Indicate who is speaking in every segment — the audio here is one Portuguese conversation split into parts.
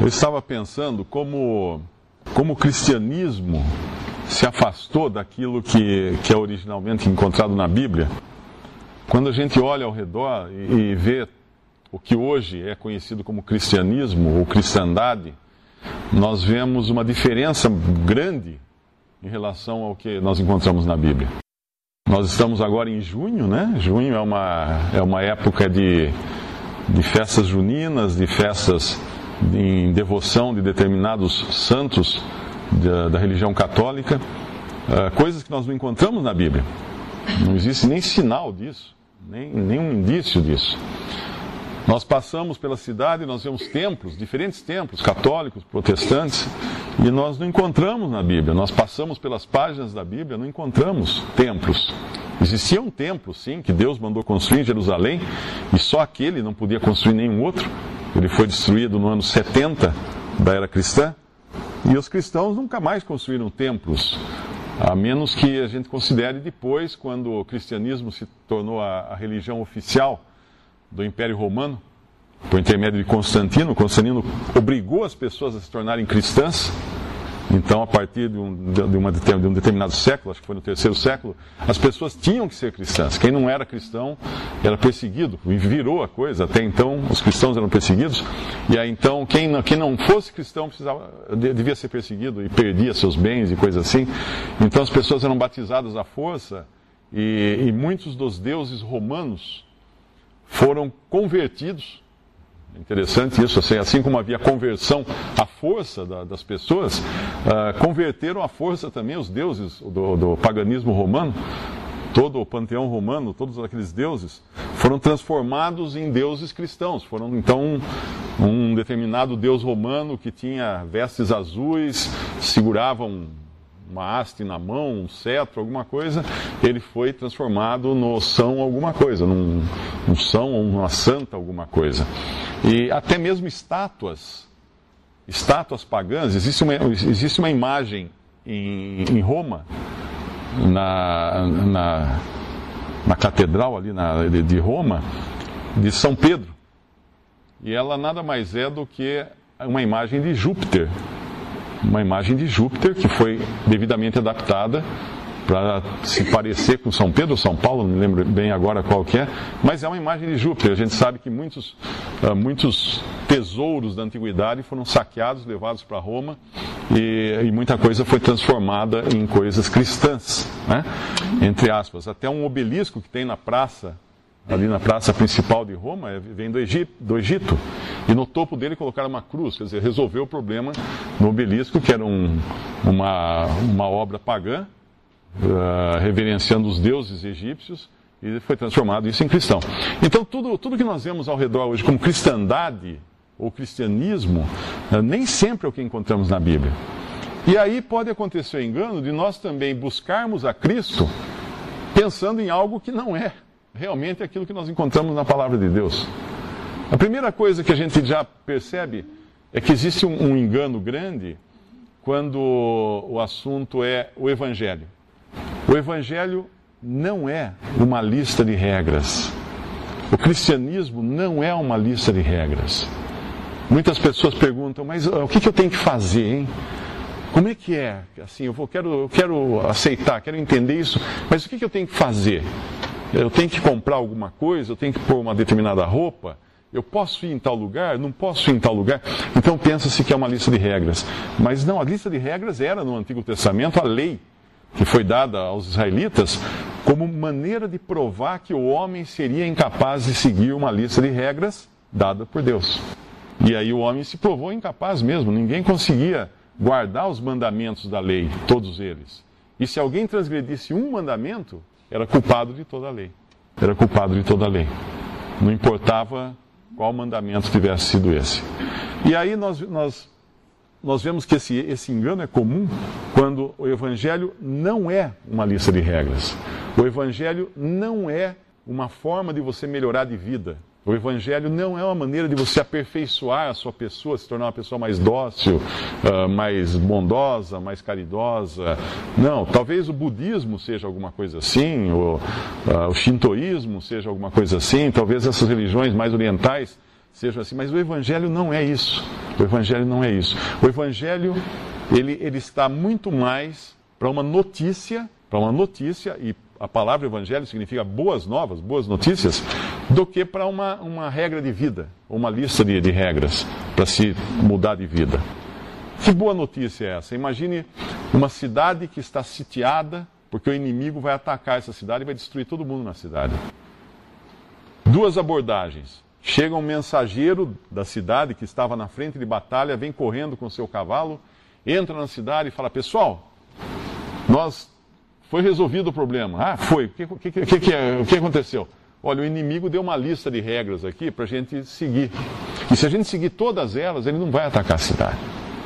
Speaker 1: Eu estava pensando como, como o cristianismo se afastou daquilo que, que é originalmente encontrado na Bíblia. Quando a gente olha ao redor e, e vê o que hoje é conhecido como cristianismo ou cristandade, nós vemos uma diferença grande em relação ao que nós encontramos na Bíblia. Nós estamos agora em junho, né? Junho é uma, é uma época de, de festas juninas, de festas em devoção de determinados santos da, da religião católica, uh, coisas que nós não encontramos na Bíblia. Não existe nem sinal disso, nem nenhum indício disso. Nós passamos pela cidade nós vemos templos, diferentes templos, católicos, protestantes, e nós não encontramos na Bíblia. Nós passamos pelas páginas da Bíblia, não encontramos templos. Existia um templo, sim, que Deus mandou construir em Jerusalém, e só aquele não podia construir nenhum outro. Ele foi destruído no ano 70 da era cristã. E os cristãos nunca mais construíram templos, a menos que a gente considere depois, quando o cristianismo se tornou a, a religião oficial do Império Romano, por intermédio de Constantino. Constantino obrigou as pessoas a se tornarem cristãs. Então, a partir de um, de, uma, de um, determinado século, acho que foi no terceiro século, as pessoas tinham que ser cristãs. Quem não era cristão era perseguido, e virou a coisa. Até então, os cristãos eram perseguidos, e aí então, quem não, quem não fosse cristão precisava, devia ser perseguido e perdia seus bens e coisas assim. Então, as pessoas eram batizadas à força, e, e muitos dos deuses romanos foram convertidos. Interessante isso, assim, assim como havia conversão à força da, das pessoas, uh, converteram à força também os deuses do, do paganismo romano todo o panteão romano, todos aqueles deuses, foram transformados em deuses cristãos. Foram então um determinado deus romano que tinha vestes azuis, segurava um uma haste na mão, um cetro, alguma coisa, ele foi transformado no São alguma coisa, num, num São ou uma Santa alguma coisa. E até mesmo estátuas, estátuas pagãs, existe uma, existe uma imagem em, em Roma, na, na, na catedral ali na, de, de Roma, de São Pedro. E ela nada mais é do que uma imagem de Júpiter, uma imagem de Júpiter que foi devidamente adaptada para se parecer com São Pedro ou São Paulo, não me lembro bem agora qual que é, mas é uma imagem de Júpiter. A gente sabe que muitos, uh, muitos tesouros da antiguidade foram saqueados, levados para Roma e, e, muita coisa foi transformada em coisas cristãs, né? entre aspas. Até um obelisco que tem na praça ali na praça principal de Roma, é, vem do Egito, do Egito. E no topo dele colocaram uma cruz, quer dizer, resolveu o problema no obelisco, que era um, uma, uma obra pagã, uh, reverenciando os deuses egípcios, e foi transformado isso em cristão. Então, tudo, tudo que nós vemos ao redor hoje como cristandade ou cristianismo, uh, nem sempre é o que encontramos na Bíblia. E aí pode acontecer o engano de nós também buscarmos a Cristo pensando em algo que não é realmente aquilo que nós encontramos na palavra de Deus. A primeira coisa que a gente já percebe é que existe um, um engano grande quando o assunto é o Evangelho. O Evangelho não é uma lista de regras. O cristianismo não é uma lista de regras. Muitas pessoas perguntam, mas uh, o que, que, eu tenho que fazer, hein? Como é que é? Assim, eu, vou, quero, eu quero aceitar, quero entender isso, mas o que, que eu tenho que fazer? eu tenho que comprar alguma coisa, eu tenho que pôr uma determinada roupa, eu posso ir em tal lugar, não posso ir em tal lugar. Então pensa-se que é uma lista de regras. Mas não, a lista de regras era no Antigo Testamento a lei que foi dada aos israelitas como maneira de provar que o homem seria incapaz de seguir uma lista de regras dada por Deus. E aí o homem se provou incapaz mesmo, ninguém conseguia guardar os mandamentos da lei, todos eles. E se alguém transgredisse um mandamento, era culpado de toda a lei. Era culpado de toda a lei. Não importava qual mandamento tivesse sido esse. E aí nós, nós, nós vemos que esse, esse engano é comum quando o Evangelho não é uma lista de regras. O Evangelho não é uma forma de você melhorar de vida. O Evangelho não é uma maneira de você aperfeiçoar a sua pessoa, se tornar uma pessoa mais dócil, uh, mais bondosa, mais caridosa. Não, talvez o budismo seja alguma coisa assim, o, uh, o shintoísmo seja alguma coisa assim, talvez essas religiões mais orientais sejam assim, mas o Evangelho não é isso. O Evangelho não é isso. O Evangelho, ele, ele está muito mais para uma notícia, para uma notícia, e a palavra Evangelho significa boas novas, boas notícias, do que para uma, uma regra de vida, uma lista de, de regras para se mudar de vida. Que boa notícia é essa? Imagine uma cidade que está sitiada, porque o inimigo vai atacar essa cidade e vai destruir todo mundo na cidade. Duas abordagens. Chega um mensageiro da cidade que estava na frente de batalha, vem correndo com seu cavalo, entra na cidade e fala: Pessoal, nós. Foi resolvido o problema. Ah, foi. O que, que, que, que, o que aconteceu? Olha, o inimigo deu uma lista de regras aqui para a gente seguir. E se a gente seguir todas elas, ele não vai atacar a cidade.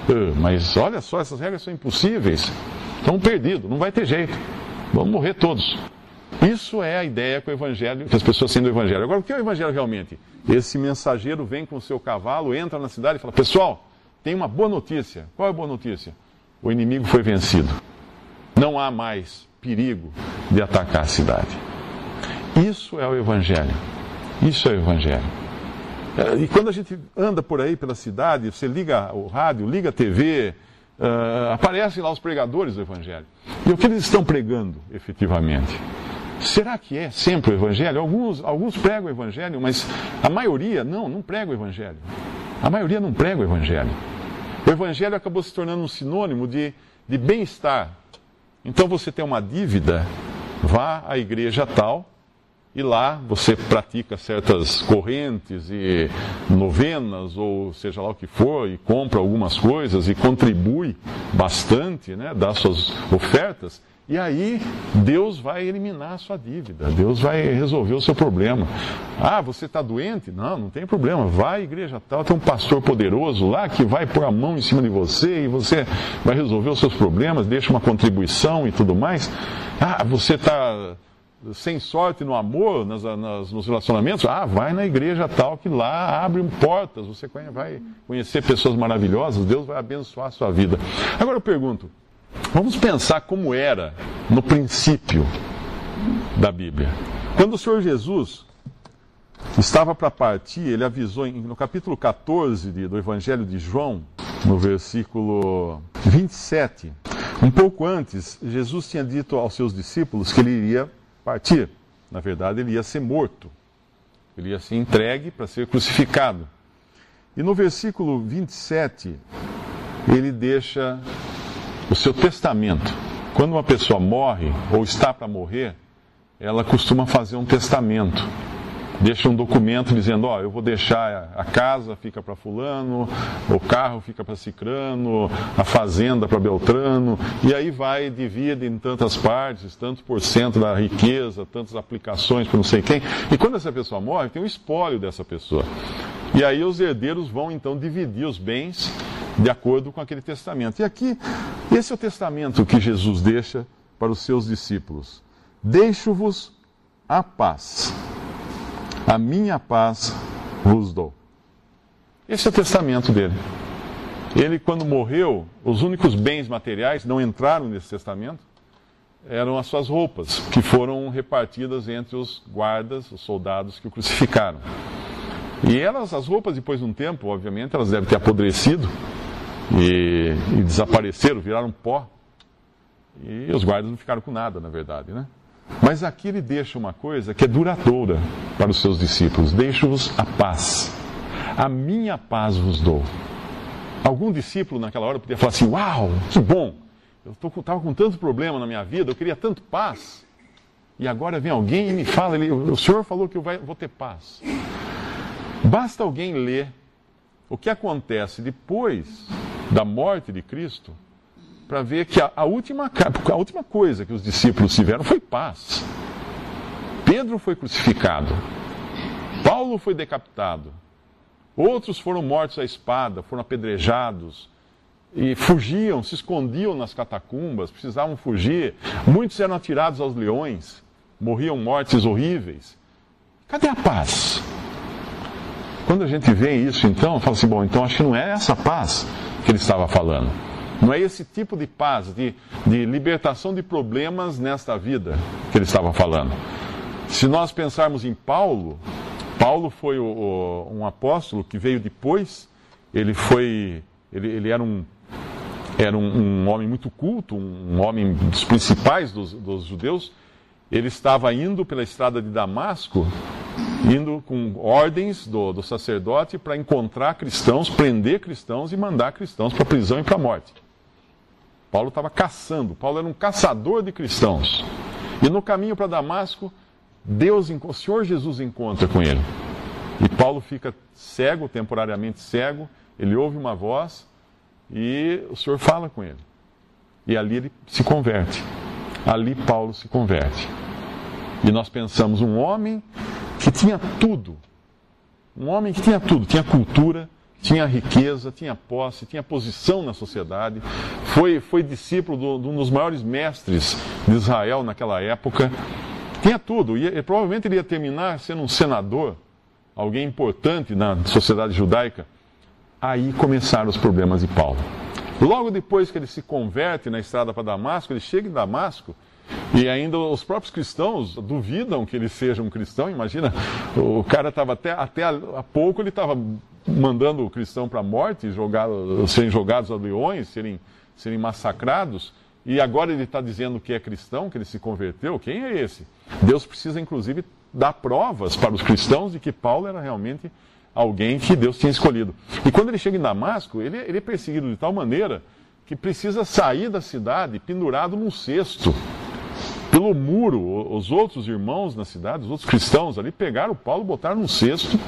Speaker 1: Uh, mas olha só, essas regras são impossíveis. Estamos perdidos, não vai ter jeito. Vamos morrer todos. Isso é a ideia com o evangelho, que as pessoas têm do evangelho. Agora, o que é o evangelho realmente? Esse mensageiro vem com o seu cavalo, entra na cidade e fala: Pessoal, tem uma boa notícia. Qual é a boa notícia? O inimigo foi vencido. Não há mais perigo de atacar a cidade. Isso é o evangelho. Isso é o evangelho. É, e quando a gente anda por aí pela cidade, você liga o rádio, liga a TV, uh, é, aparecem lá os pregadores do Evangelho. E o que eles estão pregando, efetivamente? Será que é sempre o Evangelho? Alguns, alguns pregam o Evangelho, mas a maioria não, não prega o Evangelho. A maioria não prega o Evangelho. O Evangelho acabou se tornando um sinônimo de, de bem-estar. Então você tem uma dívida, vá à igreja tal, e lá você pratica certas correntes e novenas, ou seja lá o que for, e compra algumas coisas e contribui bastante, né, dá suas ofertas, e aí Deus vai eliminar a sua dívida, Deus vai resolver o seu problema. Ah, você está doente? Não, não tem problema. Vai à igreja tal, tem um pastor poderoso lá que vai pôr a mão em cima de você e você vai resolver os seus problemas, deixa uma contribuição e tudo mais. Ah, você está sem sorte no amor, nas, nas, nos relacionamentos, ah, vai na igreja tal que lá abre portas, você vai conhecer pessoas maravilhosas, Deus vai abençoar a sua vida. Agora eu pergunto, vamos pensar como era no princípio da Bíblia. Quando o Senhor Jesus estava para partir, ele avisou no capítulo 14 do Evangelho de João, no versículo 27, um pouco antes, Jesus tinha dito aos seus discípulos que ele iria partir. Na verdade, ele ia ser morto. Ele ia ser entregue para ser crucificado. E no versículo 27, ele deixa o seu testamento. Quando uma pessoa morre ou está para morrer, ela costuma fazer um testamento deixa um documento dizendo, ó, oh, eu vou deixar a casa fica para fulano, o carro fica para cicrano, a fazenda para beltrano, e aí vai divide em tantas partes, tantos por cento da riqueza, tantas aplicações para não sei quem. E quando essa pessoa morre, tem um espólio dessa pessoa. E aí os herdeiros vão então dividir os bens de acordo com aquele testamento. E aqui, esse é o testamento que Jesus deixa para os seus discípulos. Deixo-vos a paz a minha paz vos dou. Esse é o testamento dele. Ele, quando morreu, os únicos bens materiais não entraram nesse testamento, eram as suas roupas, que foram repartidas entre os guardas, os soldados que o crucificaram. E elas, as roupas, depois de um tempo, obviamente, elas devem ter apodrecido e, e desapareceram, viraram pó. E os guardas não ficaram com nada, na verdade, né? Mas aqui ele deixa uma coisa que é duradoura para os seus discípulos: deixo-vos a paz. A minha paz vos dou. Algum discípulo naquela hora podia falar assim: Uau, que bom! Eu estava com tanto problema na minha vida, eu queria tanto paz. E agora vem alguém e me fala: ele, O Senhor falou que eu vou ter paz. Basta alguém ler o que acontece depois da morte de Cristo para ver que a, a, última, a última coisa que os discípulos tiveram foi paz. Pedro foi crucificado, Paulo foi decapitado, outros foram mortos à espada, foram apedrejados e fugiam, se escondiam nas catacumbas, precisavam fugir. Muitos eram atirados aos leões, morriam mortes horríveis. Cadê a paz? Quando a gente vê isso, então, fala assim: bom, então acho que não é essa paz que ele estava falando. Não é esse tipo de paz, de, de libertação de problemas nesta vida que ele estava falando. Se nós pensarmos em Paulo, Paulo foi o, o, um apóstolo que veio depois ele foi, ele, ele era um era um, um, homem muito culto, um homem dos principais dos, dos judeus. Ele estava indo pela estrada de Damasco, indo com ordens do, do sacerdote para encontrar cristãos, prender cristãos e mandar cristãos para a prisão e para a morte. Paulo estava caçando, Paulo era um caçador de cristãos. E no caminho para Damasco, Deus, o Senhor Jesus encontra com ele. E Paulo fica cego, temporariamente cego, ele ouve uma voz e o Senhor fala com ele. E ali ele se converte. Ali Paulo se converte. E nós pensamos um homem que tinha tudo. Um homem que tinha tudo, tinha cultura, tinha riqueza, tinha posse, tinha posição na sociedade, foi, foi discípulo de um dos maiores mestres de Israel naquela época, tinha tudo, e, e provavelmente ele ia terminar sendo um senador, alguém importante na sociedade judaica. Aí começaram os problemas de Paulo. Logo depois que ele se converte na estrada para Damasco, ele chega em Damasco e ainda os próprios cristãos duvidam que ele seja um cristão. Imagina, o cara estava até, até há pouco ele estava mandando o cristão para a morte, jogado, serem jogados a leões, serem, serem massacrados. E agora ele está dizendo que é cristão, que ele se converteu. Quem é esse? Deus precisa, inclusive, dar provas para os cristãos de que Paulo era realmente alguém que Deus tinha escolhido. E quando ele chega em Damasco, ele, ele é perseguido de tal maneira que precisa sair da cidade pendurado num cesto. Pelo muro, os outros irmãos na cidade, os outros cristãos ali, pegaram Paulo, botaram num cesto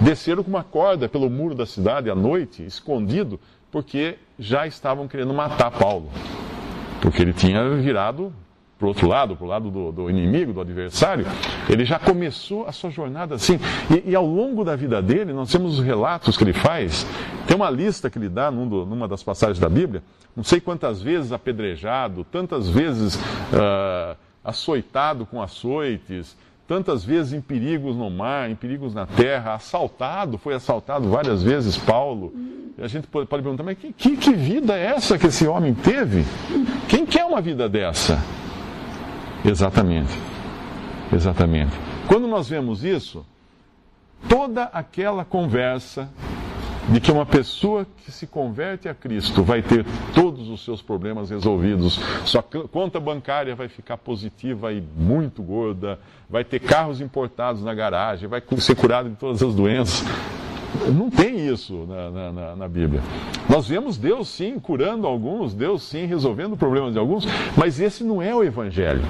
Speaker 1: desceram com uma corda pelo muro da cidade à noite, escondido, porque já estavam querendo matar Paulo. Porque ele tinha virado para o outro lado, para o lado do, do, inimigo, do adversário. Ele já começou a sua jornada assim. E, e, ao longo da vida dele, nós temos os relatos que ele faz. Tem uma lista que ele dá num do, numa das passagens da Bíblia. Não sei quantas vezes apedrejado, tantas vezes uh, açoitado com açoites, tantas vezes em perigos no mar, em perigos na terra, assaltado, foi assaltado várias vezes Paulo. E a gente pode, pode perguntar, mas que, que, que, vida é essa que esse homem teve? Quem quer uma vida dessa? Exatamente. Exatamente. Quando nós vemos isso, toda aquela conversa de que uma pessoa que se converte a Cristo vai ter todos os seus problemas resolvidos, sua conta bancária vai ficar positiva e muito gorda, vai ter carros importados na garagem, vai ser curado de todas as doenças. Não tem isso na, na, na, Bíblia. Nós vemos Deus sim curando alguns, Deus sim resolvendo problemas de alguns, mas esse não é o Evangelho.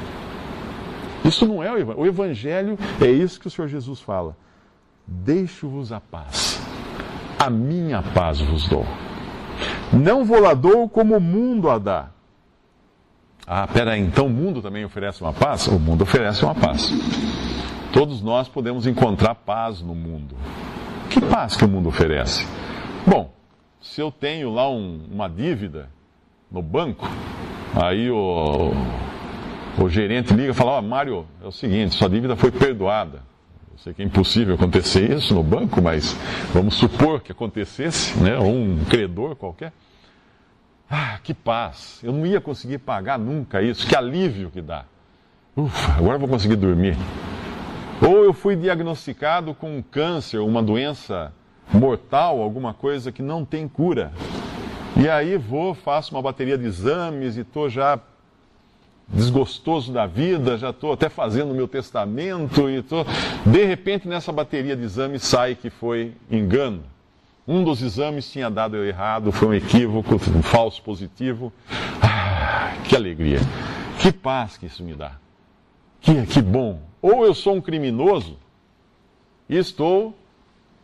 Speaker 1: Isso não é o Evangelho. O Evangelho é isso que o Senhor Jesus fala. Deixo-vos a paz a minha paz vos dou. Não vou lá dou como o mundo a dá. Ah, peraí, então o mundo também oferece uma paz? O mundo oferece uma paz. Todos nós podemos encontrar paz no mundo. Que paz que o mundo oferece? Bom, se eu tenho lá um, uma dívida no banco, aí o, o gerente liga e fala: Ó, oh, Mário, é o seguinte, sua dívida foi perdoada. Eu sei que é impossível acontecer isso no banco, mas vamos supor que acontecesse, né? Ou um credor qualquer. Ah, que paz! Eu não ia conseguir pagar nunca isso, que alívio que dá. Ufa, agora eu vou conseguir dormir. Ou eu fui diagnosticado com um câncer, uma doença mortal, alguma coisa que não tem cura. E aí vou, faço uma bateria de exames e estou já desgostoso da vida, já estou até fazendo o meu testamento e tô... de repente nessa bateria de exames sai que foi engano. Um dos exames tinha dado errado, foi um equívoco, um falso positivo. Ah, que alegria, que paz que isso me dá. Que, que bom. Ou eu sou um criminoso e estou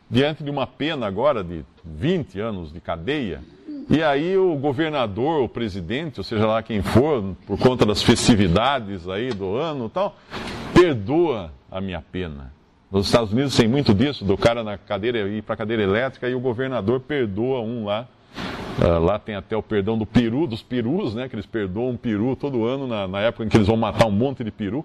Speaker 1: diante de uma pena agora de 20 anos de cadeia e aí o governador, o presidente, ou seja lá quem for, por conta das festividades aí do ano e tal, perdoa a minha pena. Nos Estados Unidos tem muito disso, do cara na cadeira ir para a cadeira elétrica e o governador perdoa um lá. Uh, lá tem até o perdão do peru, dos perus, né? Que eles perdoam um peru todo ano, na, na, época em que eles vão matar um monte de peru.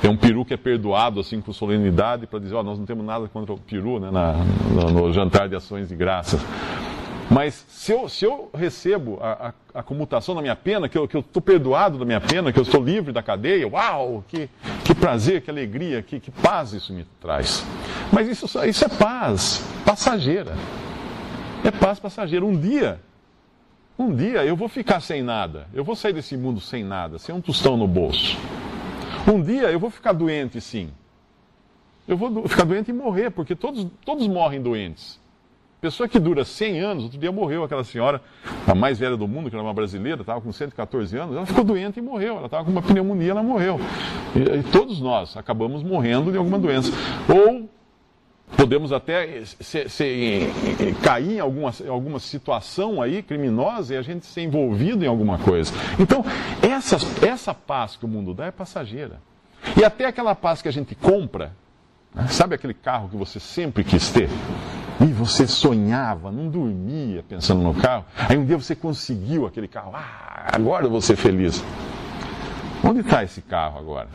Speaker 1: Tem um peru que é perdoado, assim, com solenidade, para dizer, ó, oh, nós não temos nada contra o peru, né? Na, no, no jantar de ações de graças. Mas se eu, se eu recebo a, a, a, comutação da minha pena, que eu estou perdoado da minha pena, que eu estou livre da cadeia, uau, que, que prazer, que alegria, que, que paz isso me traz. Mas isso, isso é paz passageira. É paz passageira. Um dia, um dia eu vou ficar sem nada. Eu vou sair desse mundo sem nada, sem um tostão no bolso. Um dia eu vou ficar doente, sim. Eu vou ficar doente e morrer, porque todos, todos morrem doentes. Pessoa que dura 100 anos, outro dia morreu aquela senhora, a mais velha do mundo, que era uma brasileira, estava com 114 anos, ela ficou doente e morreu. Ela estava com uma pneumonia, ela morreu. E, e, todos nós acabamos morrendo de alguma doença. Ou podemos até se, se, cair em alguma, alguma situação aí criminosa e a gente ser envolvido em alguma coisa. Então, essa, essa paz que o mundo dá é passageira. E até aquela paz que a gente compra, né? sabe aquele carro que você sempre quis ter? E você sonhava, não dormia pensando no carro. Aí um dia você conseguiu aquele carro. Ah, agora eu vou ser feliz. Onde está esse carro agora?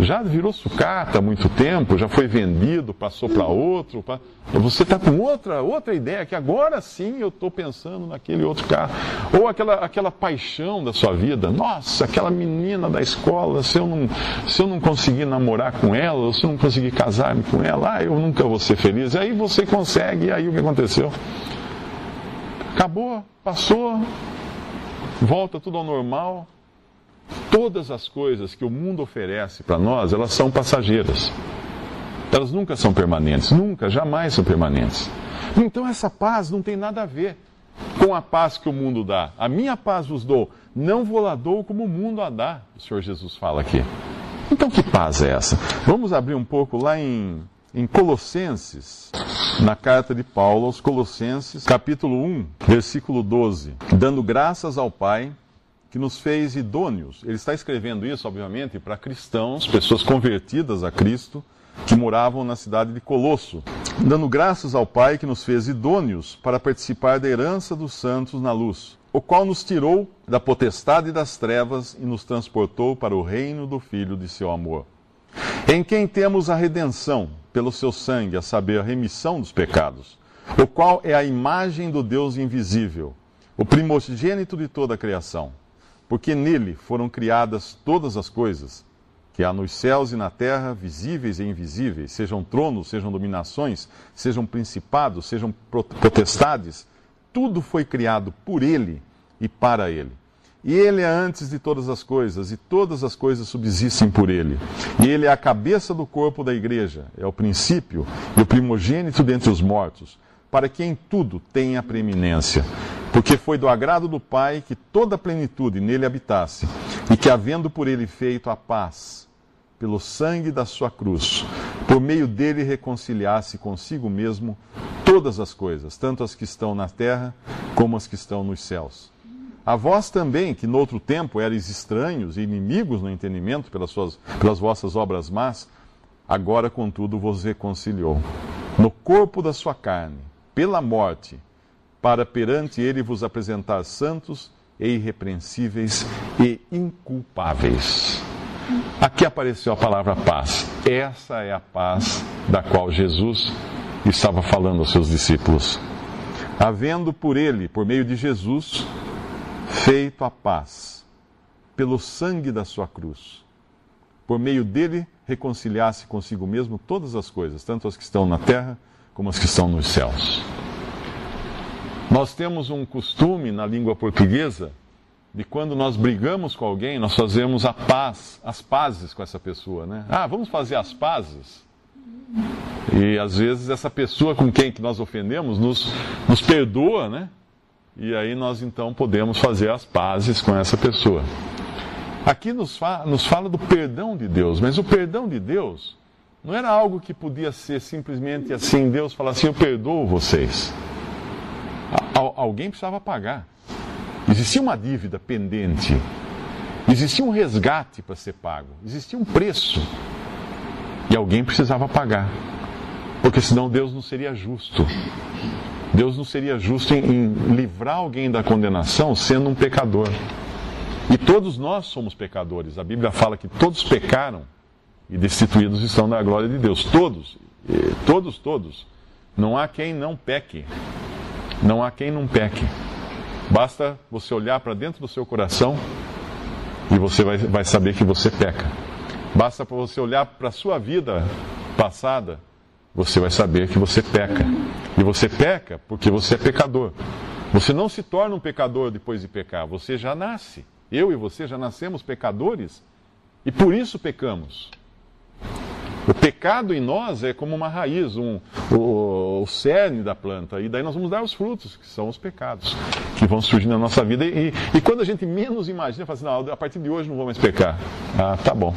Speaker 1: Já virou sucata há muito tempo, já foi vendido, passou para outro. Pra... Você está com outra, outra ideia, que agora sim eu estou pensando naquele outro carro. Ou aquela, aquela paixão da sua vida. Nossa, aquela menina da escola, se eu, não, se eu não conseguir namorar com ela, se eu não conseguir casar com ela, ah, eu nunca vou ser feliz. E aí você consegue, e aí o que aconteceu? Acabou, passou, volta tudo ao normal Todas as coisas que o mundo oferece para nós, elas são passageiras. Elas nunca são permanentes, nunca, jamais são permanentes. Então essa paz não tem nada a ver com a paz que o mundo dá. A minha paz vos dou, não vou lá dou como o mundo a dá, o Senhor Jesus fala aqui. Então que paz é essa? Vamos abrir um pouco lá em, em Colossenses, na carta de Paulo aos Colossenses, capítulo 1, versículo 12. Dando graças ao Pai que nos fez idôneos. Ele está escrevendo isso, obviamente, para cristãos, pessoas convertidas a Cristo, que moravam na cidade de Colosso, dando graças ao Pai que nos fez idôneos para participar da herança dos santos na luz, o qual nos tirou da potestade das trevas e nos transportou para o reino do Filho de seu amor, em quem temos a redenção? Pelo seu sangue, a saber, a remissão dos pecados, o qual é a imagem do Deus invisível, o primogênito de toda a criação porque nele foram criadas todas as coisas, que há nos céus e na terra, visíveis e invisíveis, sejam tronos, sejam dominações, sejam principados, sejam potestades, tudo foi criado por ele e para ele. E ele é antes de todas as coisas, e todas as coisas subsistem por ele. E ele é a cabeça do corpo da igreja, é o princípio e o primogênito dentre os mortos, para que em tudo tenha preeminência porque foi do agrado do Pai que toda a plenitude nele habitasse, e que, havendo por ele feito a paz, pelo sangue da sua cruz, por meio dele reconciliasse consigo mesmo todas as coisas, tanto as que estão na terra como as que estão nos céus. A vós também, que noutro tempo erais estranhos e inimigos no entendimento pelas, suas, pelas vossas obras más, agora, contudo, vos reconciliou. No corpo da sua carne, pela morte, para perante ele vos apresentar santos e irrepreensíveis e inculpáveis. Aqui apareceu a palavra paz. Essa é a paz da qual Jesus estava falando aos seus discípulos. Havendo por ele, por meio de Jesus, feito a paz, pelo sangue da sua cruz. Por meio dele, reconciliasse consigo mesmo todas as coisas, tanto as que estão na terra como as que estão nos céus. Nós temos um costume na língua portuguesa de quando nós brigamos com alguém, nós fazemos a paz, as pazes com essa pessoa, né? Ah, vamos fazer as pazes. E às vezes essa pessoa com quem que nós ofendemos nos, nos perdoa, né? E aí nós então podemos fazer as pazes com essa pessoa. Aqui nos, fa nos fala do perdão de Deus, mas o perdão de Deus não era algo que podia ser simplesmente assim, Deus falar assim, eu perdoo vocês alguém precisava pagar. Existia uma dívida pendente. Existia um resgate para ser pago. Existia um preço. E alguém precisava pagar. Porque senão Deus não seria justo. Deus não seria justo em, em livrar alguém da condenação sendo um pecador. E todos nós somos pecadores. A Bíblia fala que todos pecaram e destituídos estão da glória de Deus. Todos, todos, todos. Não há quem não peque. Não há quem não peque. Basta você olhar para dentro do seu coração e você vai, vai saber que você peca. Basta para você olhar para a sua vida passada, você vai saber que você peca. E você peca porque você é pecador. Você não se torna um pecador depois de pecar, você já nasce. Eu e você já nascemos pecadores e por isso pecamos. O pecado em nós é como uma raiz, um, o, o cerne da planta, e daí nós vamos dar os frutos, que são os pecados, que vão surgir na nossa vida. E, e quando a gente menos imagina, fala assim, não, a partir de hoje não vou mais pecar. Ah, tá bom.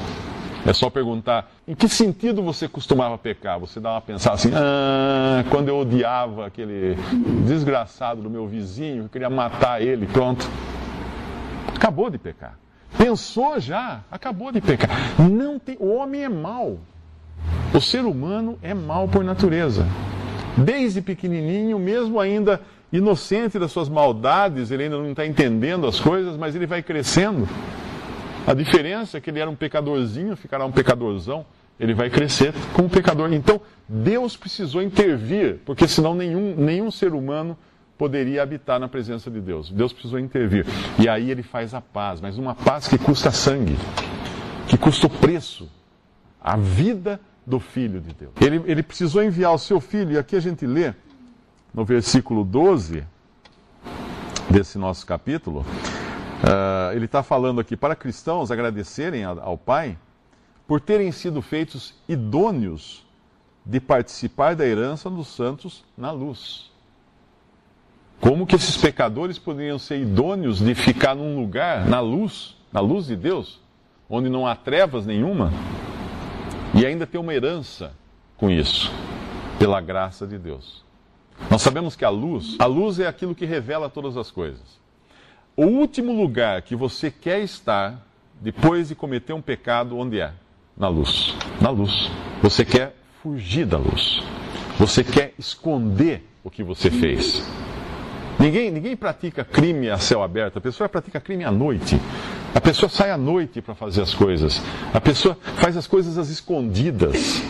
Speaker 1: É só perguntar em que sentido você costumava pecar. Você dá uma pensada assim, ah, quando eu odiava aquele desgraçado do meu vizinho, eu queria matar ele, pronto. Acabou de pecar. Pensou já, acabou de pecar. Não tem, o homem é mau. O ser humano é mau por natureza. Desde pequenininho, mesmo ainda inocente das suas maldades, ele ainda não está entendendo as coisas, mas ele vai crescendo. A diferença é que ele era um pecadorzinho, ficará um pecadorzão, ele vai crescer como pecador. Então, Deus precisou intervir, porque senão nenhum, nenhum ser humano poderia habitar na presença de Deus. Deus precisou intervir. E aí ele faz a paz, mas uma paz que custa sangue, que custa o preço, a vida do Filho de Deus. Ele, ele precisou enviar o seu filho, e aqui a gente lê no versículo 12 desse nosso capítulo. Uh, ele está falando aqui para cristãos agradecerem ao Pai por terem sido feitos idôneos de participar da herança dos santos na luz. Como que esses pecadores poderiam ser idôneos de ficar num lugar, na luz, na luz de Deus, onde não há trevas nenhuma? E ainda ter uma herança com isso, pela graça de Deus. Nós sabemos que a luz, a luz é aquilo que revela todas as coisas. O último lugar que você quer estar depois de cometer um pecado, onde é? Na luz. Na luz. Você quer fugir da luz. Você quer esconder o que você fez. Ninguém, ninguém pratica crime a céu aberto, a pessoa pratica crime à noite. A pessoa sai à noite para fazer as coisas. A pessoa faz as coisas às escondidas.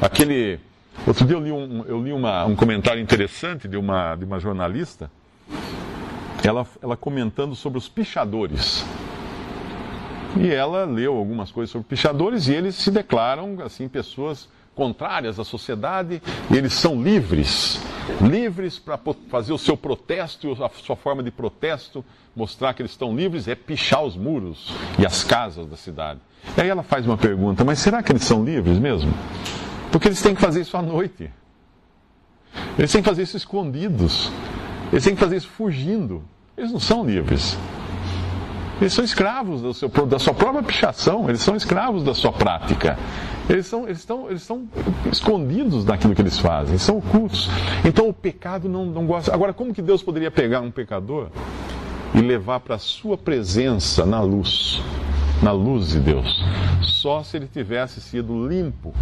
Speaker 1: Aquele. Outro dia eu li, um, eu li uma, um comentário interessante de uma, de uma jornalista, ela, ela comentando sobre os pichadores. E ela leu algumas coisas sobre pichadores e eles se declaram assim pessoas contrárias à sociedade, eles são livres, livres para fazer o seu protesto, a sua forma de protesto, mostrar que eles estão livres é pichar os muros e as casas da cidade. E aí ela faz uma pergunta, mas será que eles são livres mesmo? Porque eles têm que fazer isso à noite. Eles têm que fazer isso escondidos. Eles têm que fazer isso fugindo. Eles não são livres. Eles são escravos seu, da sua própria pichação, eles são escravos da sua prática. Eles, são, eles, estão, eles estão escondidos naquilo que eles fazem, são ocultos. Então o pecado não, não gosta. Agora, como que Deus poderia pegar um pecador e levar para a sua presença na luz? Na luz de Deus. Só se ele tivesse sido limpo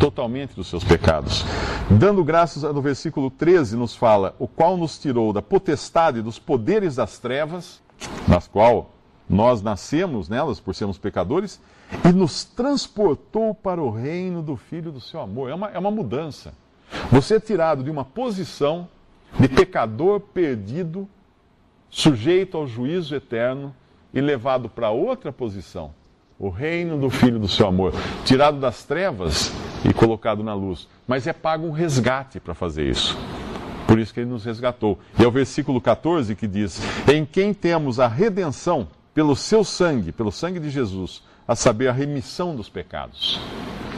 Speaker 1: totalmente dos seus pecados. Dando graças no versículo 13, nos fala: O qual nos tirou da potestade dos poderes das trevas, nas qual nós nascemos nelas por sermos pecadores e nos transportou para o reino do Filho do seu amor. É uma, é uma mudança. Você é tirado de uma posição de pecador perdido, sujeito ao juízo eterno, e levado para outra posição, o reino do Filho do seu amor. Tirado das trevas e colocado na luz. Mas é pago um resgate para fazer isso. Por isso que ele nos resgatou. E é o versículo 14 que diz: Em quem temos a redenção pelo seu sangue, pelo sangue de Jesus, a saber, a remissão dos pecados,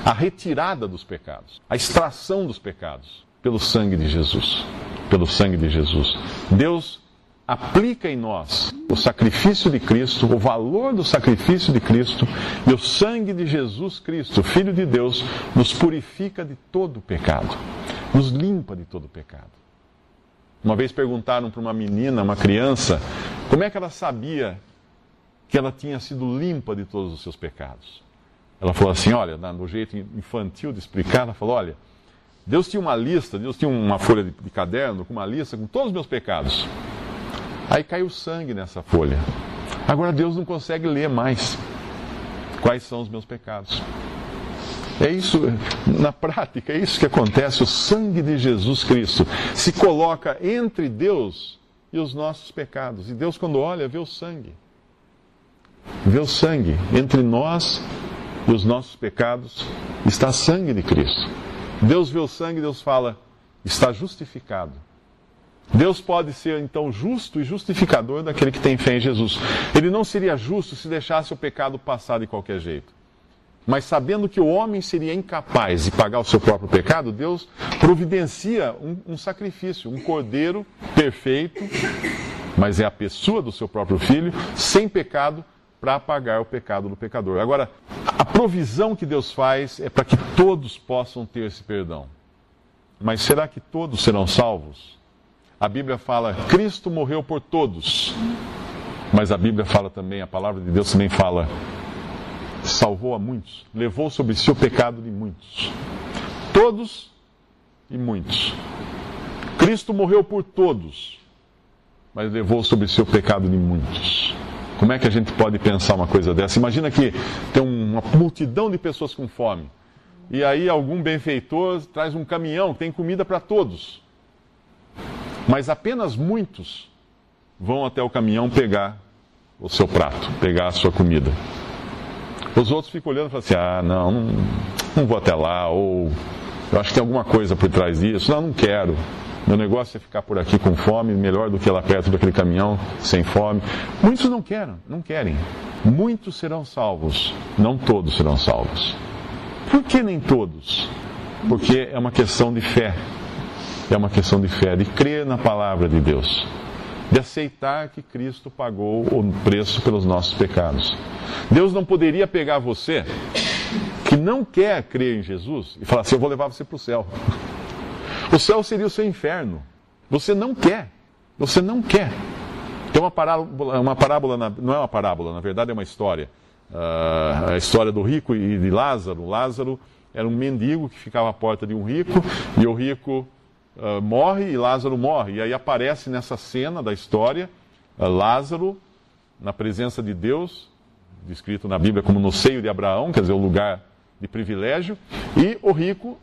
Speaker 1: a retirada dos pecados, a extração dos pecados, pelo sangue de Jesus. Pelo sangue de Jesus. Deus aplica em nós o sacrifício de Cristo, o valor do sacrifício de Cristo, e o sangue de Jesus Cristo, Filho de Deus, nos purifica de todo pecado, nos limpa de todo pecado. Uma vez perguntaram para uma menina, uma criança, como é que ela sabia que ela tinha sido limpa de todos os seus pecados. Ela falou assim: olha, no jeito infantil de explicar, ela falou: olha, Deus tinha uma lista, Deus tinha uma folha de, de caderno com uma lista com todos os meus pecados. Aí caiu sangue nessa folha. Agora Deus não consegue ler mais quais são os meus pecados. É isso, na prática, é isso que acontece. O sangue de Jesus Cristo se coloca entre Deus e os nossos pecados. E Deus, quando olha, vê o sangue vê o sangue. Entre nós e os nossos pecados está sangue de Cristo. Deus vê o sangue, Deus fala: está justificado. Deus pode ser então justo e justificador daquele que tem fé em Jesus. Ele não seria justo se deixasse o pecado passar de qualquer jeito. Mas sabendo que o homem seria incapaz de pagar o seu próprio pecado, Deus providencia um, um sacrifício, um cordeiro perfeito, mas é a pessoa do seu próprio filho, sem pecado, para apagar o pecado do pecador. Agora, a provisão que Deus faz é para que todos possam ter esse perdão. Mas será que todos serão salvos? A Bíblia fala, Cristo morreu por todos. Mas a Bíblia fala também, a palavra de Deus também fala, salvou a muitos, levou sobre si o pecado de muitos. Todos e muitos. Cristo morreu por todos, mas levou sobre si o pecado de muitos. Como é que a gente pode pensar uma coisa dessa? Imagina que tem uma multidão de pessoas com fome. E aí algum benfeitor traz um caminhão tem comida para todos. Mas apenas muitos vão até o caminhão pegar o seu prato, pegar a sua comida. Os outros ficam olhando e falam assim: ah, não, não, não vou até lá, ou eu acho que tem alguma coisa por trás disso. Não, não quero. Meu negócio é ficar por aqui com fome, melhor do que lá perto daquele caminhão sem fome. Muitos não querem, não querem. Muitos serão salvos, não todos serão salvos. Por que nem todos? Porque é uma questão de fé. É uma questão de fé, de crer na palavra de Deus, de aceitar que Cristo pagou o preço pelos nossos pecados. Deus não poderia pegar você que não quer crer em Jesus e falar assim: Eu vou levar você para o céu. O céu seria o seu inferno. Você não quer. Você não quer. Tem uma parábola, uma parábola na, não é uma parábola, na verdade é uma história. Uh, a história do rico e de Lázaro. Lázaro era um mendigo que ficava à porta de um rico e o rico uh, morre e Lázaro morre. E aí aparece nessa cena da história uh, Lázaro na presença de Deus, descrito na Bíblia como no seio de Abraão, quer dizer, o lugar de privilégio, e o rico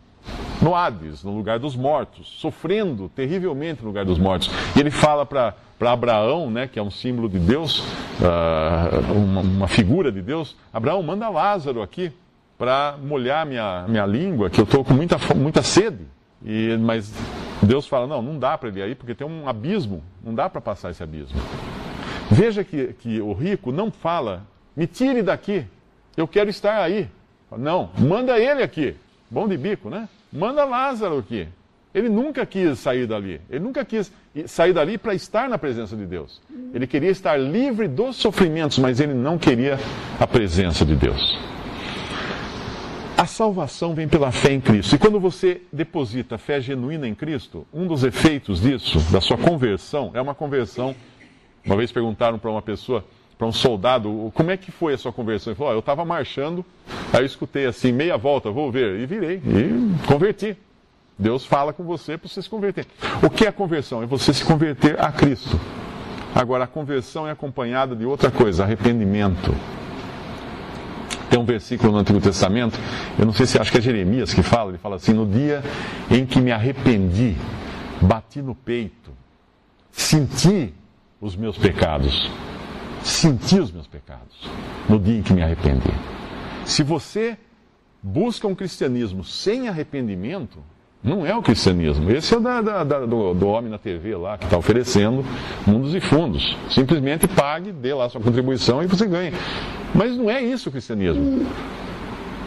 Speaker 1: no Hades, no lugar dos mortos, sofrendo terrivelmente no lugar dos mortos. E ele fala para Abraão, né, que é um símbolo de Deus, uh, uma, uma, figura de Deus: Abraão, manda Lázaro aqui para molhar minha, minha língua, que eu estou com muita, muita sede. E, mas Deus fala: não, não dá para ele aí, porque tem um abismo, não dá para passar esse abismo. Veja que, que o rico não fala: me tire daqui, eu quero estar aí. Não, manda ele aqui. Bom de bico, né? Manda Lázaro aqui. Ele nunca quis sair dali. Ele nunca quis sair dali para estar na presença de Deus. Ele queria estar livre dos sofrimentos, mas ele não queria a presença de Deus. A salvação vem pela fé em Cristo. E quando você deposita fé genuína em Cristo, um dos efeitos disso, da sua conversão, é uma conversão. Uma vez perguntaram para uma pessoa, para um soldado, como é que foi a sua conversão? Ele falou, oh, eu estava marchando, aí eu escutei assim, meia volta, vou ver, e virei, e converti. Deus fala com você para você se converter. O que é conversão? É você se converter a Cristo. Agora, a conversão é acompanhada de outra coisa, arrependimento. Tem um versículo no Antigo Testamento, eu não sei se acho que é Jeremias que fala, ele fala assim: No dia em que me arrependi, bati no peito, senti os meus pecados senti os meus pecados no dia em que me arrependi. Se você busca um cristianismo sem arrependimento, não é o cristianismo. Esse é da, da, da, do, do, homem na TV lá que está oferecendo mundos e fundos. Simplesmente pague, dê lá sua contribuição e você ganha. Mas não é isso o cristianismo.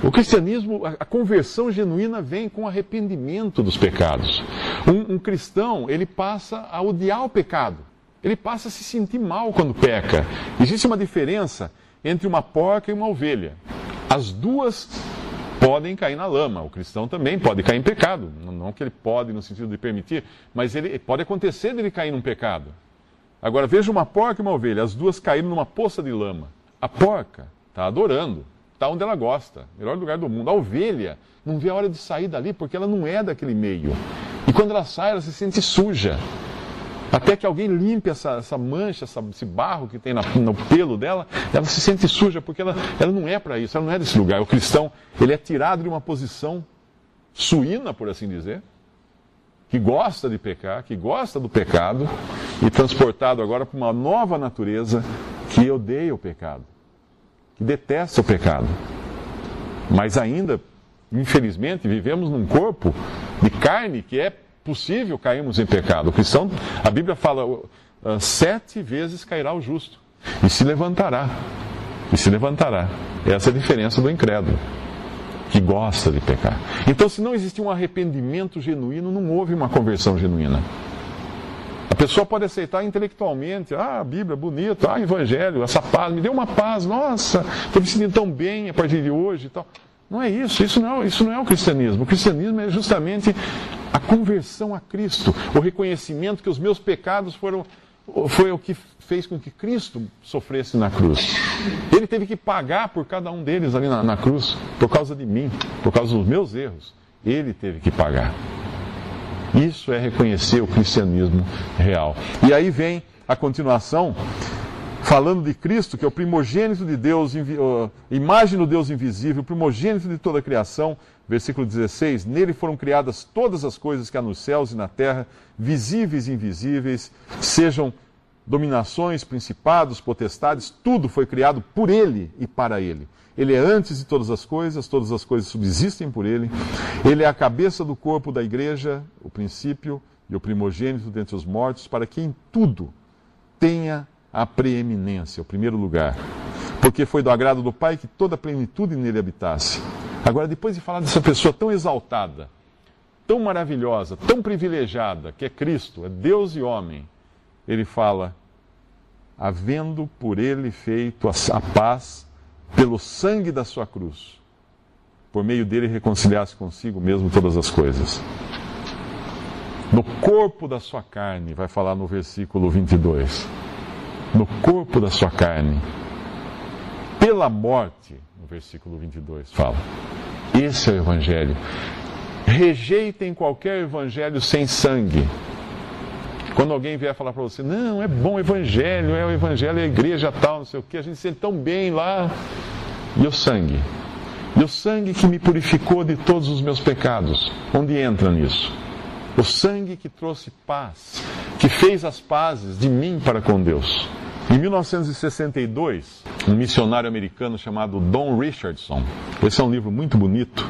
Speaker 1: O cristianismo, a, conversão genuína vem com arrependimento dos pecados. Um, um cristão, ele passa a odiar o pecado ele passa a se sentir mal quando peca. Existe uma diferença entre uma porca e uma ovelha. As duas podem cair na lama. O cristão também pode cair em pecado. Não que ele pode no sentido de permitir, mas ele pode acontecer dele cair num pecado. Agora veja uma porca e uma ovelha, as duas caíram numa poça de lama. A porca está adorando, está onde ela gosta, melhor lugar do mundo. A ovelha não vê a hora de sair dali porque ela não é daquele meio. E quando ela sai, ela se sente suja. Até que alguém limpe essa, essa mancha, essa, esse barro que tem na, no pelo dela, ela se sente suja, porque ela, ela não é para isso, ela não é desse lugar. O cristão, ele é tirado de uma posição suína, por assim dizer, que gosta de pecar, que gosta do pecado, e transportado agora para uma nova natureza que odeia o pecado, que detesta o pecado. Mas ainda, infelizmente, vivemos num corpo de carne que é possível cairmos em pecado. O cristão, a Bíblia fala, sete vezes cairá o justo e se levantará. E se levantará. Essa é a diferença do incrédulo, que gosta de pecar. Então, se não existe um arrependimento genuíno, não houve uma conversão genuína. A pessoa pode aceitar intelectualmente, ah, a Bíblia, bonito, ah, Evangelho, essa paz, me deu uma paz, nossa, estou me sentindo tão bem a partir de hoje e tal. Não é isso, isso não é, isso não é o cristianismo. O cristianismo é justamente a conversão a Cristo, o reconhecimento que os meus pecados foram foi o que fez com que Cristo sofresse na cruz. Ele teve que pagar por cada um deles ali na, na cruz, por causa de mim, por causa dos meus erros. Ele teve que pagar. Isso é reconhecer o cristianismo real. E aí vem a continuação, falando de Cristo, que é o primogênito de Deus, imagem do Deus invisível, primogênito de toda a criação. Versículo 16: Nele foram criadas todas as coisas que há nos céus e na terra, visíveis e invisíveis, sejam dominações, principados, potestades, tudo foi criado por Ele e para Ele. Ele é antes de todas as coisas, todas as coisas subsistem por Ele. Ele é a cabeça do corpo da igreja, o princípio e o primogênito dentre os mortos, para que em tudo tenha a preeminência, o primeiro lugar. Porque foi do agrado do Pai que toda a plenitude nele habitasse. Agora, depois de falar dessa pessoa tão exaltada, tão maravilhosa, tão privilegiada, que é Cristo, é Deus e homem, ele fala: havendo por ele feito a paz pelo sangue da sua cruz, por meio dele reconciliasse consigo mesmo todas as coisas. No corpo da sua carne, vai falar no versículo 22. No corpo da sua carne, pela morte, no versículo 22 fala. Esse é o Evangelho. Rejeitem qualquer Evangelho sem sangue. Quando alguém vier falar para você, não, é bom o Evangelho, é o Evangelho, é a igreja tal, não sei o que, a gente se sente tão bem lá. E o sangue? E o sangue que me purificou de todos os meus pecados? Onde entra nisso? O sangue que trouxe paz, que fez as pazes de mim para com Deus. Em 1962, um missionário americano chamado Don Richardson, esse é um livro muito bonito.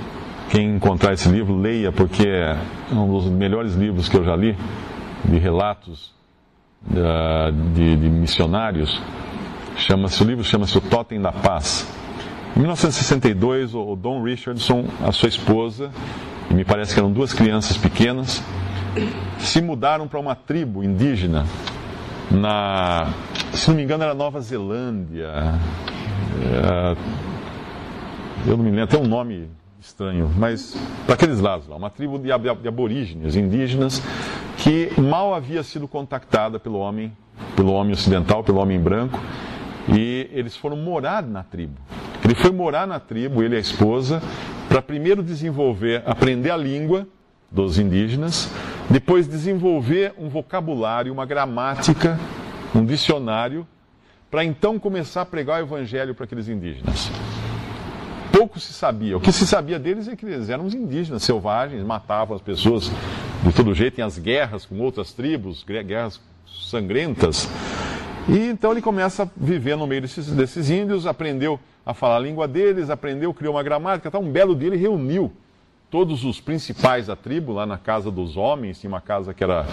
Speaker 1: Quem encontrar esse livro, leia, porque é um dos melhores livros que eu já li, de relatos uh, de, de, missionários. Chama-se, o livro chama-se O Totem da Paz. Em 1962, o Don Richardson, a sua esposa, e me parece que eram duas crianças pequenas, se mudaram para uma tribo indígena na, se não me engano, era Nova Zelândia. É, eu não me lembro, até um nome estranho, mas para aqueles lados lá, uma tribo de aborígenes, indígenas, que mal havia sido contactada pelo homem, pelo homem ocidental, pelo homem branco, e eles foram morar na tribo. Ele foi morar na tribo, ele e a esposa, para primeiro desenvolver, aprender a língua dos indígenas, depois desenvolver um vocabulário, uma gramática, um dicionário, para então começar a pregar o evangelho para aqueles indígenas. Pouco se sabia. O que se sabia deles é que eles eram os indígenas selvagens, matavam as pessoas de todo jeito, em as guerras com outras tribos, guerras sangrentas. E então ele começa a viver no meio desses, desses índios, aprendeu a falar a língua deles, aprendeu, criou uma gramática. Tá, um belo dia ele reuniu todos os principais da tribo lá na casa dos homens, tinha uma casa que era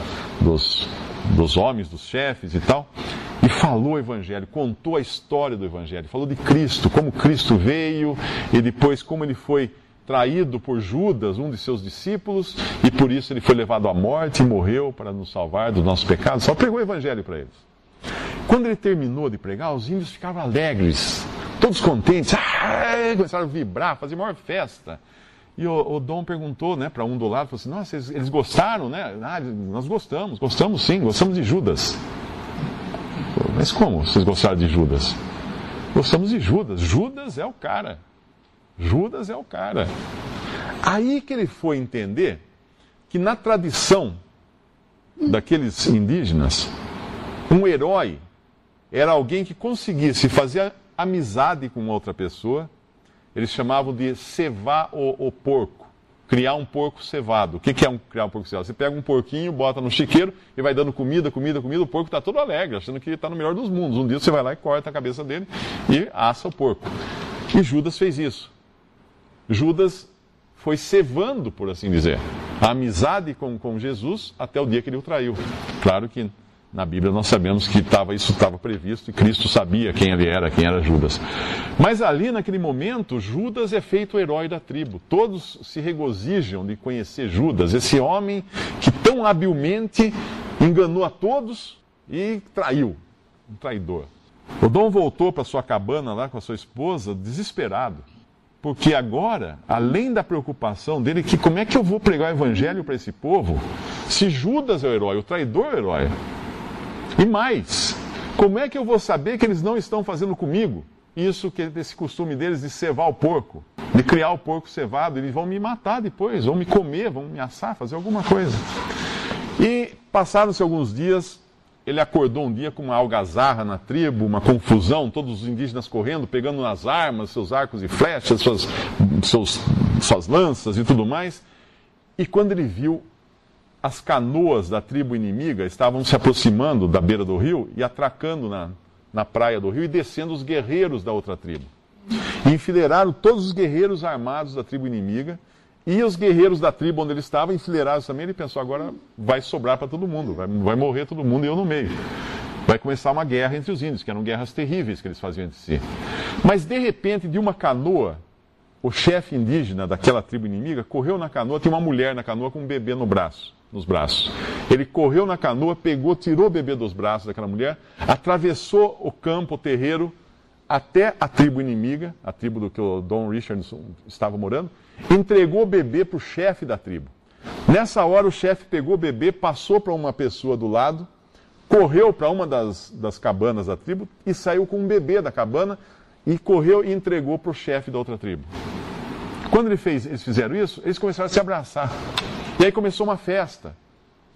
Speaker 1: dos, dos homens, dos chefes e tal, e falou o evangelho, contou a história do evangelho, falou de Cristo, como Cristo veio e depois como ele foi traído por Judas, um de seus discípulos, e por isso ele foi levado à morte e morreu para nos salvar dos nossos pecados. Só pregou o evangelho para eles. Quando ele terminou de pregar, os índios ficavam alegres, todos contentes, ah, começaram a vibrar, fazer maior festa. E o, o Dom perguntou né, para um do lado, falou assim, nossa, eles, eles gostaram, né? Ah, nós gostamos, gostamos sim, gostamos de Judas. Mas como vocês gostaram de Judas? Gostamos de Judas. Judas é o cara. Judas é o cara. Aí que ele foi entender que na tradição daqueles indígenas, um herói era alguém que conseguisse fazer amizade com outra pessoa eles chamavam de cevar o, o porco, criar um porco cevado. O que, que é um, criar um porco cevado? Você pega um porquinho, bota no chiqueiro e vai dando comida, comida, comida, o porco está todo alegre, achando que está no melhor dos mundos. Um dia você vai lá e corta a cabeça dele e assa o porco. E Judas fez isso. Judas foi cevando, por assim dizer, a amizade com, com Jesus até o dia que ele o traiu. Claro que na Bíblia nós sabemos que tava, isso estava previsto e Cristo sabia quem ele era, quem era Judas. Mas ali, naquele momento, Judas é feito o herói da tribo. Todos se regozijam de conhecer Judas, esse homem que tão habilmente enganou a todos e traiu um traidor. O Dom voltou para sua cabana lá com a sua esposa, desesperado. Porque agora, além da preocupação dele, que como é que eu vou pregar o evangelho para esse povo, se Judas é o herói, o traidor é o herói? E mais, como é que eu vou saber que eles não estão fazendo comigo isso que esse costume deles de cevar o porco, de criar o porco cevado, eles vão me matar depois, vão me comer, vão me assar, fazer alguma coisa. E passaram-se alguns dias, ele acordou um dia com uma algazarra na tribo, uma confusão, todos os indígenas correndo, pegando nas armas, seus arcos e flechas, suas, seus, suas lanças e tudo mais. E quando ele viu as canoas da tribo inimiga estavam se aproximando da beira do rio e atracando na, na praia do rio e descendo os guerreiros da outra tribo. E enfileiraram todos os guerreiros armados da tribo inimiga e os guerreiros da tribo onde ele estava enfileirados também. Ele pensou: agora vai sobrar para todo mundo, vai, vai morrer todo mundo e eu no meio. Vai começar uma guerra entre os índios, que eram guerras terríveis que eles faziam entre si. Mas de repente, de uma canoa, o chefe indígena daquela tribo inimiga correu na canoa, tinha uma mulher na canoa com um bebê no braço nos braços. Ele correu na canoa, pegou, tirou o bebê dos braços daquela mulher, atravessou o campo, o terreiro, até a tribo inimiga, a tribo do que o Dom Richardson estava morando, entregou o bebê para o chefe da tribo. Nessa hora, o chefe pegou o bebê, passou para uma pessoa do lado, correu para uma das, das cabanas da tribo e saiu com um bebê da cabana e correu e entregou para o chefe da outra tribo. Quando ele fez, eles fizeram isso, eles começaram a se abraçar. E aí começou uma festa.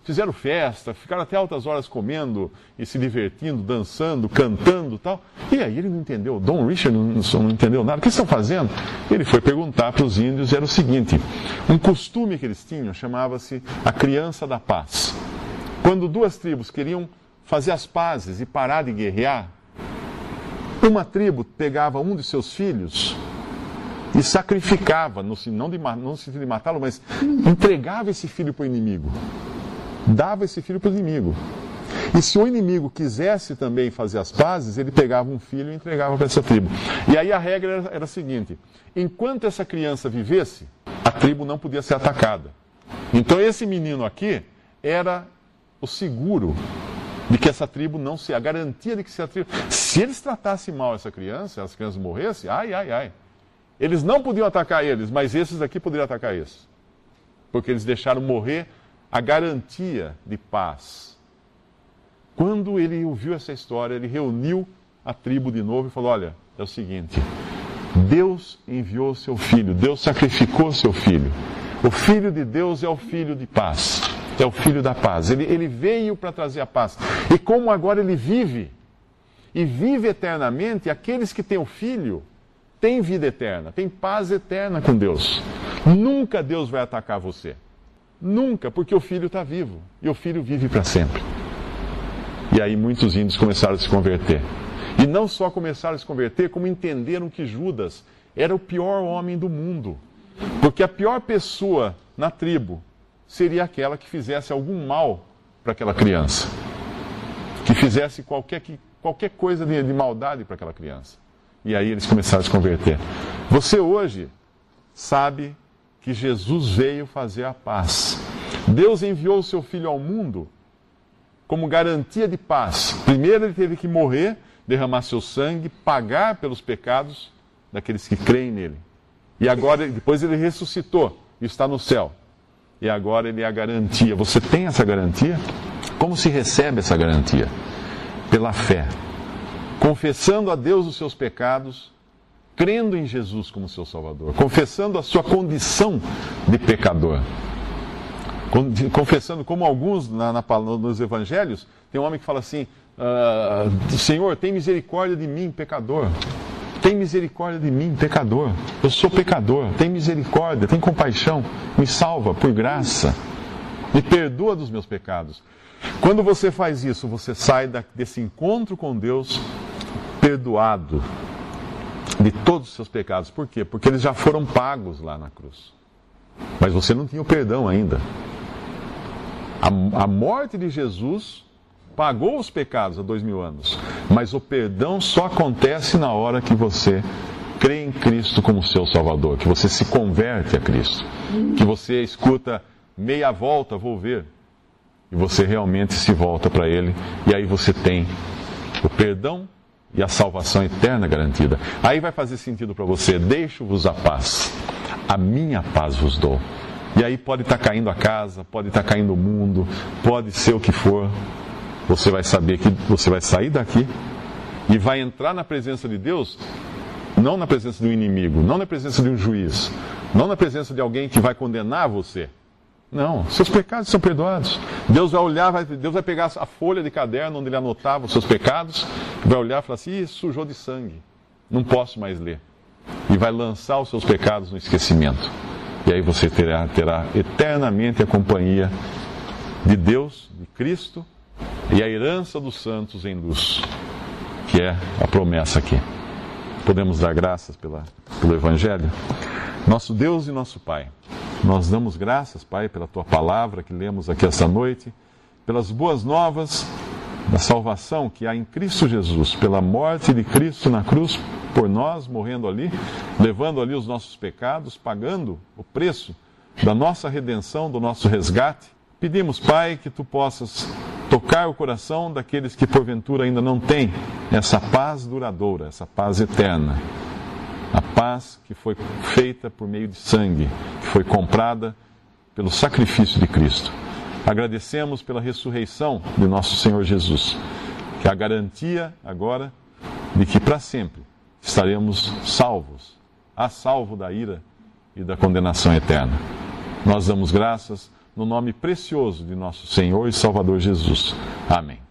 Speaker 1: Fizeram festa, ficaram até altas horas comendo e se divertindo, dançando, cantando tal. E aí ele não entendeu, Dom Richard não, não entendeu nada. O que estão fazendo? Ele foi perguntar para os índios, era o seguinte: um costume que eles tinham chamava-se a criança da paz. Quando duas tribos queriam fazer as pazes e parar de guerrear, uma tribo pegava um de seus filhos e sacrificava, no, não, de, não no sentido de matá-lo, mas entregava esse filho para o inimigo. Dava esse filho para o inimigo. E se o inimigo quisesse também fazer as pazes, ele pegava um filho e entregava para essa tribo. E aí a regra era, era a seguinte: enquanto essa criança vivesse, a tribo não podia ser atacada. Então esse menino aqui era o seguro de que essa tribo não se. a garantia de que se a tribo. Se eles tratassem mal essa criança, as crianças morressem, ai, ai, ai. Eles não podiam atacar eles, mas esses aqui poderiam atacar esses. Porque eles deixaram morrer a garantia de paz. Quando ele ouviu essa história, ele reuniu a tribo de novo e falou: Olha, é o seguinte, Deus enviou seu filho, Deus sacrificou seu filho. O filho de Deus é o filho de paz, é o filho da paz. Ele, ele veio para trazer a paz. E como agora ele vive, e vive eternamente, aqueles que têm o filho tem vida eterna, tem paz eterna com Deus. Nunca Deus vai atacar você. Nunca, porque o filho está vivo e o filho vive para sempre. E aí muitos índios começaram a se converter. E não só começaram a se converter, como entenderam que Judas era o pior homem do mundo. Porque a pior pessoa na tribo seria aquela que fizesse algum mal para aquela criança. Que fizesse qualquer, qualquer coisa de, de maldade para aquela criança. E aí eles começaram a se converter. Você hoje sabe que Jesus veio fazer a paz. Deus enviou o seu filho ao mundo como garantia de paz. Primeiro ele teve que morrer, derramar seu sangue, pagar pelos pecados daqueles que creem nele. E agora, depois ele ressuscitou e está no céu. E agora ele é a garantia. Você tem essa garantia? Como se recebe essa garantia? Pela fé confessando a Deus os seus pecados, crendo em Jesus como seu Salvador, confessando a sua condição de pecador. Confessando, como alguns na, na, nos evangelhos, tem um homem que fala assim: ah, Senhor, tem misericórdia de mim, pecador. Tem misericórdia de mim, pecador. Eu sou pecador. Tem misericórdia, tem compaixão. Me salva por graça. Me perdoa dos meus pecados. Quando você faz isso, você sai desse encontro com Deus perdoado de todos os seus pecados. Por quê? Porque eles já foram pagos lá na cruz. Mas você não tinha o perdão ainda. A, a morte de Jesus pagou os pecados há dois mil anos. Mas o perdão só acontece na hora que você crê em Cristo como seu Salvador, que você se converte a Cristo, que você escuta meia volta, vou ver, e você realmente se volta para Ele, e aí você tem o perdão e a salvação eterna garantida. Aí vai fazer sentido para você: deixo-vos a paz, a minha paz vos dou. E aí pode estar tá caindo a casa, pode estar tá caindo o mundo, pode ser o que for, você vai saber que você vai sair daqui e vai entrar na presença de Deus, não na presença de um inimigo, não na presença de um juiz, não na presença de alguém que vai condenar você não, seus pecados são perdoados. Deus vai olhar, vai, Deus vai pegar a folha de caderno onde ele anotava os seus pecados, vai olhar e falar assim: Ih, sujou de sangue, não posso mais ler. E vai lançar os seus pecados no esquecimento. E aí você terá, terá eternamente a companhia de Deus, de Cristo e a herança dos santos em luz, que é a promessa aqui. Podemos dar graças pela, pelo Evangelho? Nosso Deus e nosso Pai. Nós damos graças, Pai, pela tua palavra que lemos aqui esta noite, pelas boas novas da salvação que há em Cristo Jesus, pela morte de Cristo na cruz por nós, morrendo ali, levando ali os nossos pecados, pagando o preço da nossa redenção, do nosso resgate. Pedimos, Pai, que tu possas tocar o coração daqueles que porventura ainda não têm essa paz duradoura, essa paz eterna a paz que foi feita por meio de sangue, que foi comprada pelo sacrifício de Cristo. Agradecemos pela ressurreição de nosso Senhor Jesus, que é a garantia agora de que para sempre estaremos salvos, a salvo da ira e da condenação eterna. Nós damos graças no nome precioso de nosso Senhor e Salvador Jesus. Amém.